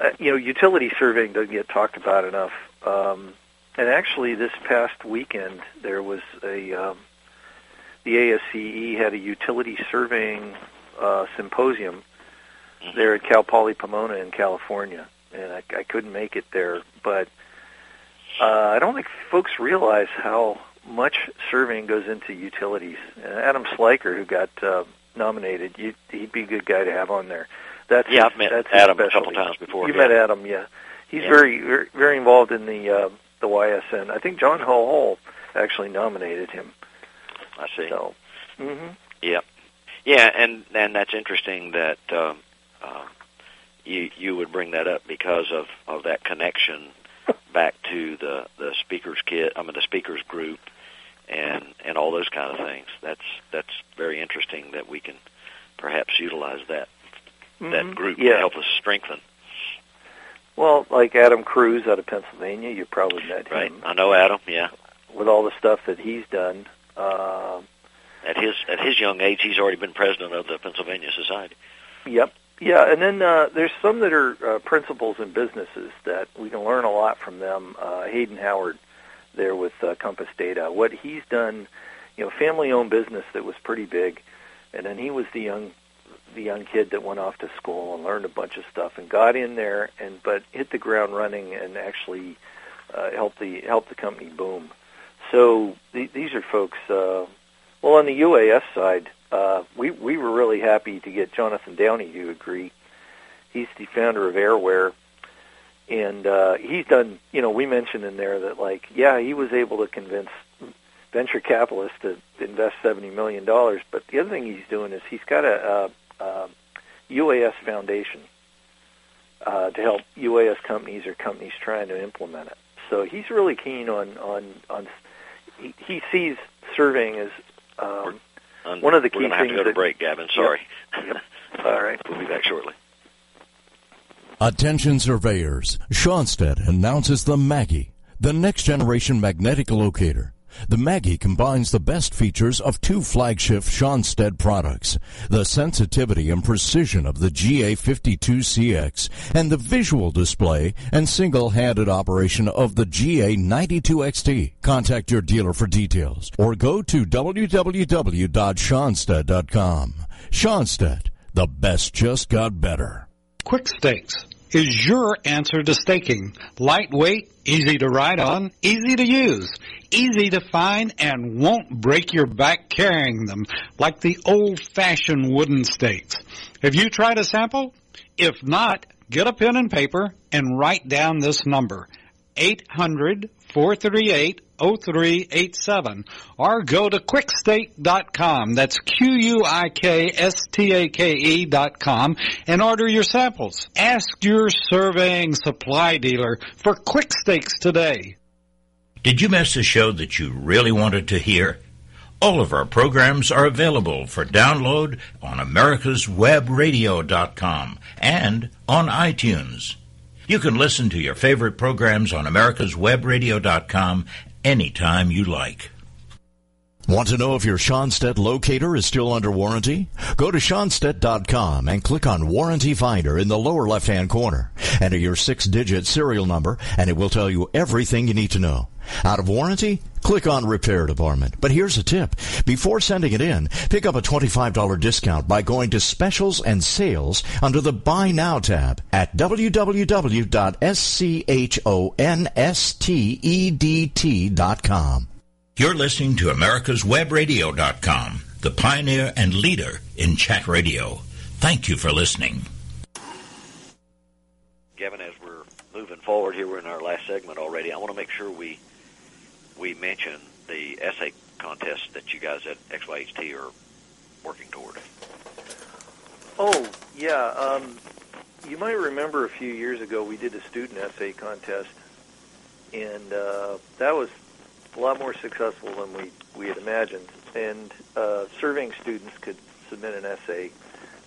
uh, you know, utility surveying doesn't get talked about enough. Um, and actually, this past weekend there was a um, the ASCE had a utility surveying uh, symposium there at Cal Poly Pomona in California, and I, I couldn't make it there, but uh, I don't think folks realize how much surveying goes into utilities. And Adam Schleicher, who got uh, nominated, you, he'd be a good guy to have on there. That's Yeah, his- I've met that's Adam a couple times before. You yeah. met Adam, yeah. He's Yeah. very, very involved in the uh, the YSN. I think John Hall actually nominated him. I see. So, hmm Yeah, yeah, and and that's interesting that um, uh, you you would bring that up because of of that connection back to the the speakers kit. I mean the speakers group, and and all those kind of things. That's that's very interesting that we can perhaps utilize that that group Mm-hmm. yeah. to help us strengthen. Well, like Adam Cruz out of Pennsylvania, you probably met Right. him I know Adam. Yeah. with all the stuff that he's done. Uh, At his at his young age, he's already been president of the Pennsylvania Society. Yep. Yeah, and then uh, there's some that are uh, principals in businesses that we can learn a lot from them. Uh, Hayden Howard, there with uh, Compass Data, what he's done, you know, family-owned business that was pretty big, and then he was the young, the young kid that went off to school and learned a bunch of stuff and got in there and but hit the ground running and actually uh, helped the helped the company boom. So th- these are folks. Uh, well, on the UAS side, uh, we we were really happy to get Jonathan Downey to agree. He's the founder of Airware, and uh, he's done. You know, we mentioned in there that like, yeah, he was able to convince venture capitalists to invest seventy million dollars. But the other thing he's doing is he's got a, a, a UAS foundation uh, to help UAS companies or companies trying to implement it. So he's really keen on on on. He, he sees surveying as um, And One of the key we're key gonna have to things go to that- break, Gavin. Sorry. all right. we'll be back shortly. Attention surveyors. Schonstedt announces the Maggie, the next generation magnetic locator. The Maggie combines the best features of two flagship Schonstedt products, the sensitivity and precision of the GA52CX and the visual display and single-handed operation of the GA92XT. Contact your dealer for details or go to www.schonstedt.com. Schonstedt, the best just got better. Quick Stakes is your answer to staking. Lightweight, easy to ride on, easy to use, easy to find, and won't break your back carrying them like the old-fashioned wooden stakes. Have you tried a sample? If not, get a pen and paper and write down this number. 800-438-0387 or go to quikstake.com. That's Q-U-I-K-S-T-A-K-E dot com and order your samples. Ask your surveying supply dealer for quick stakes today. Did you miss a show that you really wanted to hear? All of our programs are available for download on americaswebradio.com and on iTunes. You can listen to your favorite programs on americaswebradio.com anytime you like. Want to know if your Schonstedt locator is still under warranty? Go to Schonstedt.com and click on Warranty Finder in the lower left-hand corner. Enter your six-digit serial number and it will tell you everything you need to know. Out of warranty? click on Repair Department. But here's a tip. Before sending it in, pick up a $25 discount by going to Specials and Sales under the Buy Now tab at www.schonstedt.com. You're listening to America'sWebRadio.com, the pioneer and leader in chat radio. Thank you for listening. Gavin, as we're moving forward here, we're in our last segment already. I want to make sure we we mention the essay contest that you guys at XYHT are working toward. Oh, yeah. Um, you might remember a few years ago we did a student essay contest, and uh, that was a lot more successful than we, we had imagined. And uh, surveying students could submit an essay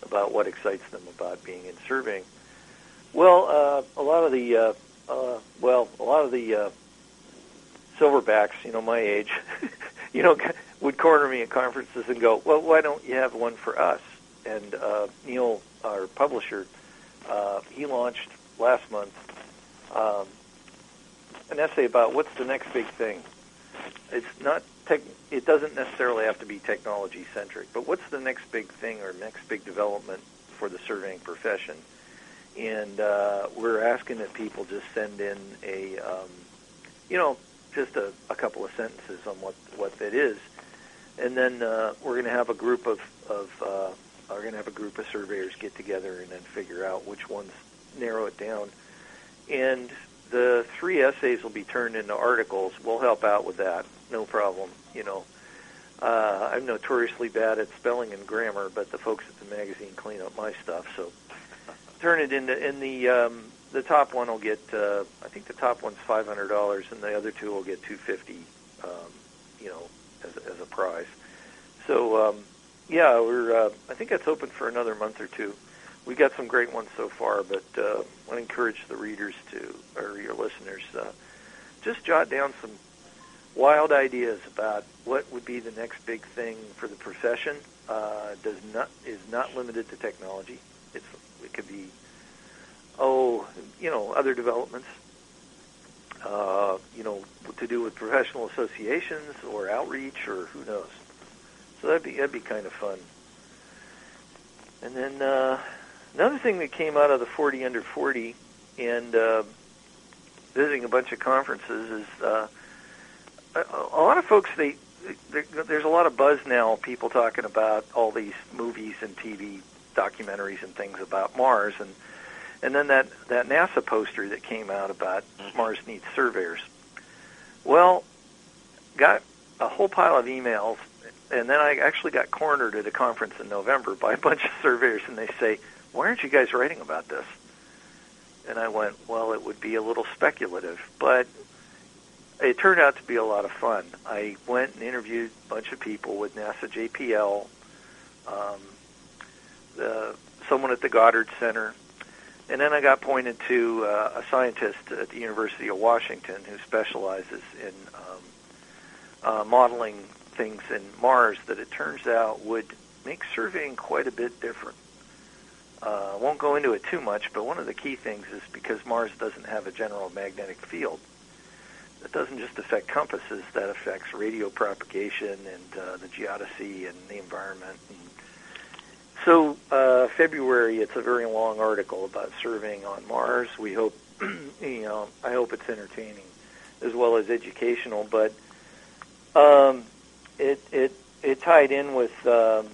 about what excites them about being in surveying. Well, uh, a lot of the uh, uh, well, a lot of the uh, silverbacks, you know, my age, you know, would corner me at conferences and go, "Well, why don't you have one for us?" And uh, Neil, our publisher, uh, he launched last month um, an essay about what's the next big thing. It's not tech. It doesn't necessarily have to be technology centric, but what's the next big thing or next big development for the surveying profession? And uh, we're asking that people just send in a, um, you know, just a, a couple of sentences on what what that is, and then uh, we're going to have a group of of uh, are going to have a group of surveyors get together and then figure out which ones narrow it down, and the three essays will be turned into articles. We'll help out with that, no problem. You know, uh, I'm notoriously bad at spelling and grammar, but the folks at the magazine clean up my stuff, so turn it into in the um, the top one will get uh, I think the top one's five hundred dollars, and the other two will get two fifty. Um, you know, as, as a prize. So um, yeah, we're uh, I think that's open for another month or two. We got some great ones so far, but uh, I encourage the readers to or your listeners uh, just jot down some wild ideas about what would be the next big thing for the profession. Uh, does not is not limited to technology. It's it could be oh, you know, other developments, uh, you know, to do with professional associations or outreach or who knows. So that'd be that'd be kind of fun. And then uh, another thing that came out of the 40 under 40 and uh, visiting a bunch of conferences is uh, a, a lot of folks they there's a lot of buzz now. People talking about all these movies and TV documentaries and things about Mars, and and then that that NASA poster that came out about. Mars needs surveyors. Well, got a whole pile of emails, and then I actually got cornered at a conference in November by a bunch of surveyors, and they say, "Why aren't you guys writing about this?" And I went, "Well, it would be a little speculative, but." It turned out to be a lot of fun. I went and interviewed a bunch of people with NASA JPL, um, the, someone at the Goddard Center, and then I got pointed to uh, a scientist at the University of Washington who specializes in um, uh, modeling things in Mars that it turns out would make surveying quite a bit different. Uh, I won't go into it too much, but one of the key things is because Mars doesn't have a general magnetic field, that doesn't just affect compasses, that affects radio propagation and uh, the geodesy and the environment and so uh, February, it's a very long article about surveying on Mars. We hope, you know, I hope it's entertaining as well as educational. But um, it it it tied in with um,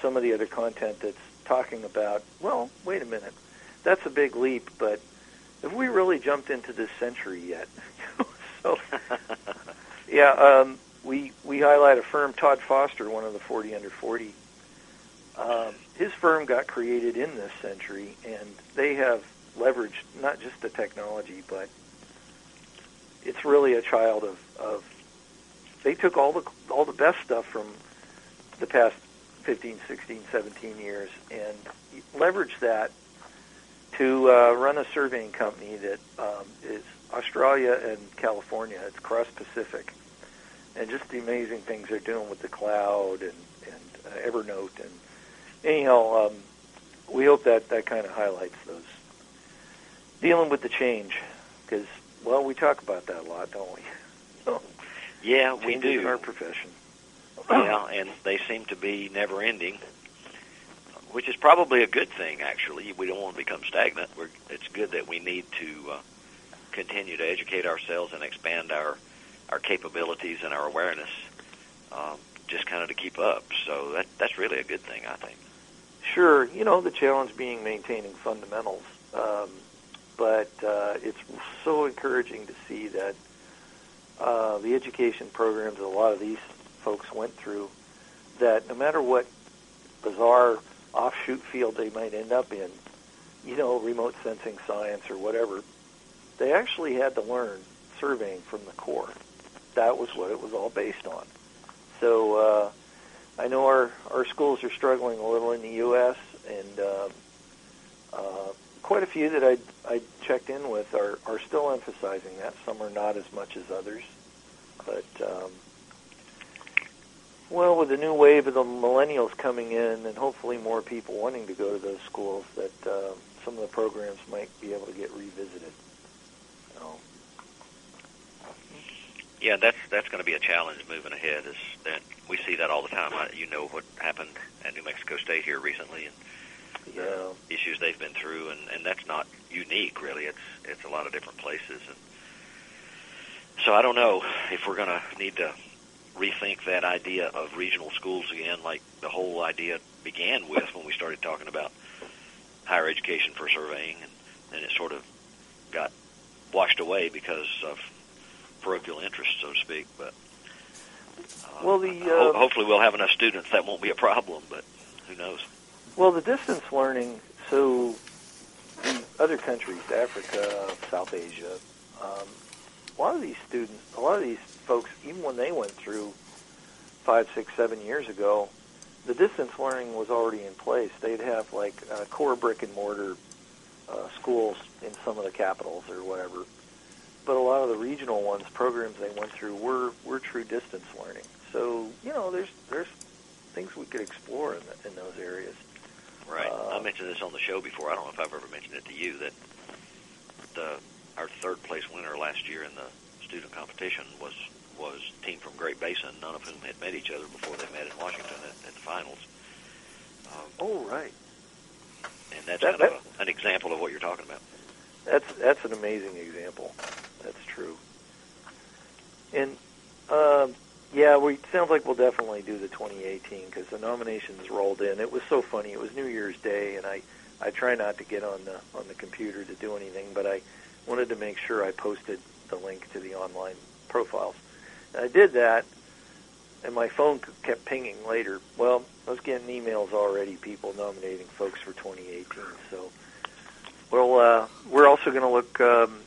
some of the other content that's talking about. Well, wait a minute, that's a big leap, but have we really jumped into this century yet? so, yeah, um, we we highlight a firm, Todd Foster, one of the 40 under 40 um, his firm got created in this century, and they have leveraged not just the technology, but it's really a child of, of they took all the all the best stuff from the past 15, 16, 17 years and leveraged that to uh, run a surveying company that um, is Australia and California. It's cross Pacific, and just the amazing things they're doing with the cloud and and uh, Evernote and anyhow, um, we hope that that kind of highlights those dealing with the change because well, we talk about that a lot, don't we? Yeah, we do. in our profession. yeah, and they seem to be never ending, which is probably a good thing. Actually, we don't want to become stagnant. We're, it's good that we need to uh, continue to educate ourselves and expand our our capabilities and our awareness, um, just kind of to keep up. So that that's really a good thing, I think. Sure, you know the challenge being maintaining fundamentals, um, but uh, it's so encouraging to see that uh, the education programs that a lot of these folks went through, that no matter what bizarre offshoot field they might end up in, you know, remote sensing science or whatever, they actually had to learn surveying from the core. That was what it was all based on. So uh, I know our, our schools are struggling a little in the U.S., and uh, uh, quite a few that I I checked in with are, are still emphasizing that. Some are not as much as others, but um, well, with the new wave of the millennials coming in, and hopefully more people wanting to go to those schools, that uh, some of the programs might be able to get revisited. So, Yeah, that's that's going to be a challenge moving ahead. Is that we see that all the time. I, you know what happened at New Mexico State here recently, and yeah, the issues they've been through, and and that's not unique really. It's it's a lot of different places, and so I don't know if we're going to need to rethink that idea of regional schools again, like the whole idea began with when we started talking about higher education for surveying, and then it sort of got washed away because of parochial interest, so to speak. But uh, Well, the, ho- uh, hopefully we'll have enough students that won't be a problem, but who knows? Well, the distance learning, so in other countries, Africa, South Asia, um, a lot of these students, a lot of these folks, even when they went through five, six, seven years ago, the distance learning was already in place. They'd have like uh, core brick and mortar uh, schools in some of the capitals or whatever. But a lot of the regional ones, programs they went through, were were true distance learning. So you know, there's there's things we could explore in, the, in those areas. Right. Uh, I mentioned this on the show before. I don't know if I've ever mentioned it to you that the our third place winner last year in the student competition was was a team from Great Basin, none of whom had met each other before they met in Washington at, at the finals. Um, Oh, right. and that's That- kind of a, an example of what you're talking about. That's that's an amazing example. That's true. And um, yeah, we sounds like we'll definitely do the 2018 because the nominations rolled in. It was so funny. It was New Year's Day, and I I try not to get on the on the computer to do anything, but I wanted to make sure I posted the link to the online profiles. And I did that, and my phone kept pinging later. Well, I was getting emails already, people nominating folks for 2018. So, well, uh, we're also going to look um,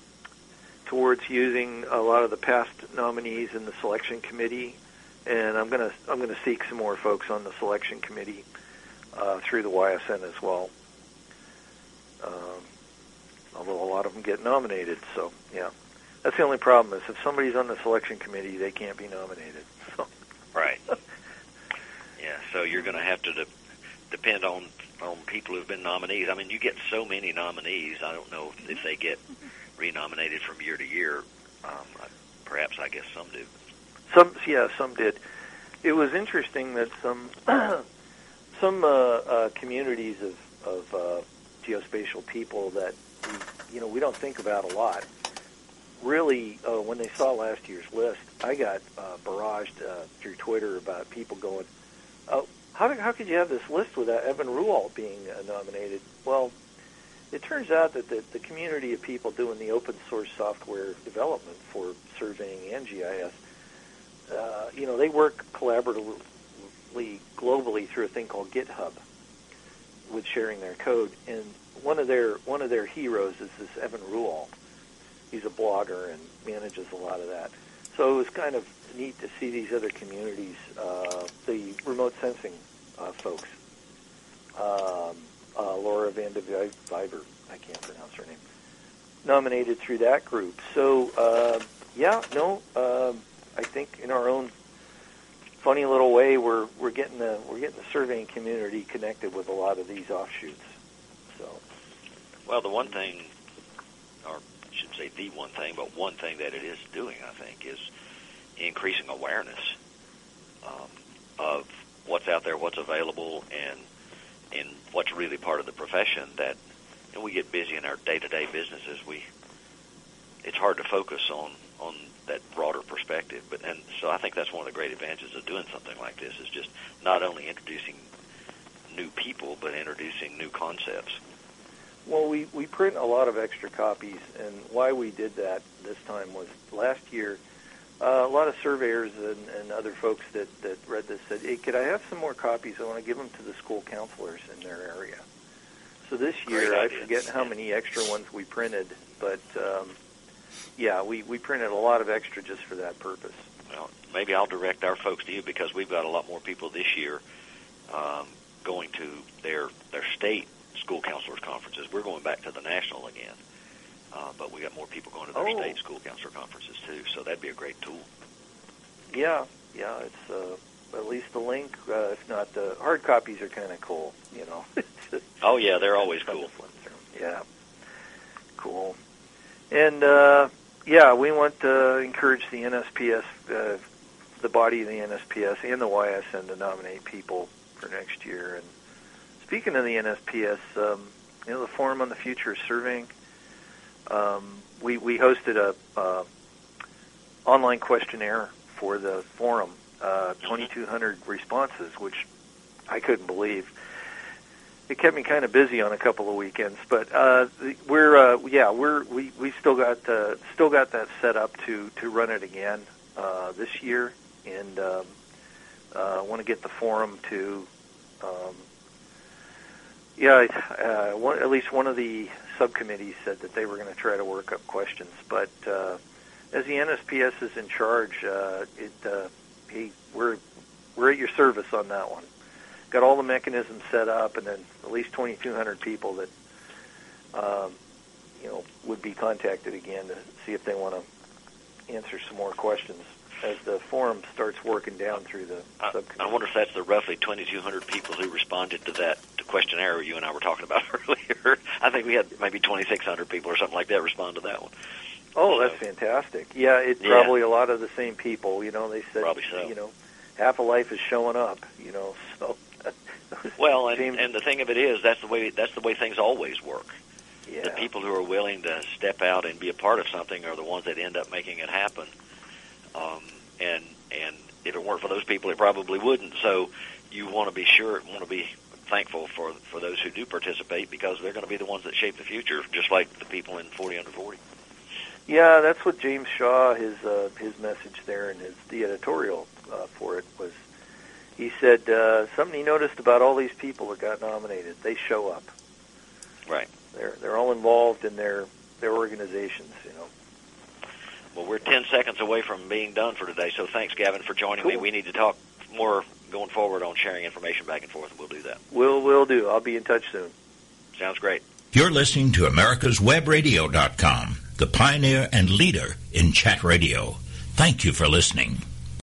towards using a lot of the past nominees in the selection committee, and I'm to I'm to seek some more folks on the selection committee uh, through the YSN as well. Um, although a lot of them get nominated, so yeah. That's the only problem is if somebody's on the selection committee, they can't be nominated. So, Right. yeah. So you're going to have to de- depend on on people who've been nominees. I mean, you get so many nominees. I don't know if, if they get renominated from year to year. Um, perhaps I guess some do. Some, yeah, some did. It was interesting that some some uh, uh, communities of of uh, geospatial people that we, you know we don't think about a lot. Really, uh, when they saw last year's list, I got uh, barraged uh, through Twitter about people going, "Oh, how how could you have this list without Even Rouault being uh, nominated?" Well, it turns out that the, the community of people doing the open source software development for surveying and GIS uh, you know, they work collaboratively globally through a thing called GitHub with sharing their code. And one of their one of their heroes is this Even Rouault. He's a blogger and manages a lot of that. So it was kind of neat to see these other communities, uh, the remote sensing uh, folks. Um, uh, Laura Van de Viver, I can't pronounce her name, nominated through that group. So uh, yeah, no, um, I think in our own funny little way, we're we're getting the we're getting the surveying community connected with a lot of these offshoots. So Well, the one thing, or I should say the one thing, but one thing that it is doing, I think, is increasing awareness um, of what's out there, what's available, and and what's really part of the profession. That you know, we get busy in our day-to-day businesses. We it's hard to focus on on that broader perspective. But and so I think that's one of the great advantages of doing something like this is just not only introducing new people, but introducing new concepts. Well, we, we print a lot of extra copies, and why we did that this time was last year, uh, a lot of surveyors and, and other folks that, that read this said, hey, could I have some more copies? I want to give them to the school counselors in their area. So this year, I forget how many extra ones we printed, but um, yeah, we, we printed a lot of extra just for that purpose. Well, maybe I'll direct our folks to you because we've got a lot more people this year um, going to their their state school counselors conferences. We're going back to the national again, uh, but we got more people going to their Oh. state school counselor conferences too. So that'd be a great tool. Yeah, yeah, it's uh, at least the link. Uh, if not, the hard copies are kind of cool. You know. Oh yeah, they're always cool. Yeah, cool. And uh, yeah, we want to encourage the NSPS, uh, the body of the NSPS, and the YSN to nominate people for next year. And speaking of the NSPS, um, you know, the Forum on the Future of Surveying, um, we we hosted a uh, online questionnaire for the forum, uh, 2,200 responses, which I couldn't believe. It kept me kind of busy on a couple of weekends, but uh, we're uh, yeah we're we we still got uh, still got that set up to to run it again uh, this year, and um, uh, want to get the forum to um, yeah uh, one, at least one of the subcommittees said that they were going to try to work up questions, but uh, as the NSPS is in charge, uh, it uh, he we're we're at your service on that one. Got all the mechanisms set up, and then at least 2,200 people that um, you know would be contacted again to see if they want to answer some more questions as the forum starts working down through the I, subcommittee. I wonder if that's the roughly 2,200 people who responded to that to questionnaire you and I were talking about earlier. I think we had maybe 2,600 people or something like that respond to that one. Oh, that's fantastic. Yeah, it's Yeah. probably a lot of the same people. You know, they said, Probably so. you know, half of life is showing up. You know, so. Well, and, and the thing of it is, that's the way that's the way things always work. yeah. The people who are willing to step out and be a part of something are the ones that end up making it happen. Um, and and if it weren't for those people, it probably wouldn't. So you want to be sure, want to be thankful for for those who do participate because they're going to be the ones that shape the future, just like the people in 40 under 40. Yeah, that's what James Shaw his uh, his message there and his the editorial uh, for it was. He said uh, something he noticed about all these people that got nominated. They show up. Right. They're they're all involved in their their organizations. You know. Well, we're 10 seconds away from being done for today, so thanks, Gavin, for joining me. We need to talk more going forward on sharing information back and forth, and we'll do that. We'll we'll do. I'll be in touch soon. Sounds great. You're listening to America'sWebRadio.com, the pioneer and leader in chat radio. Thank you for listening.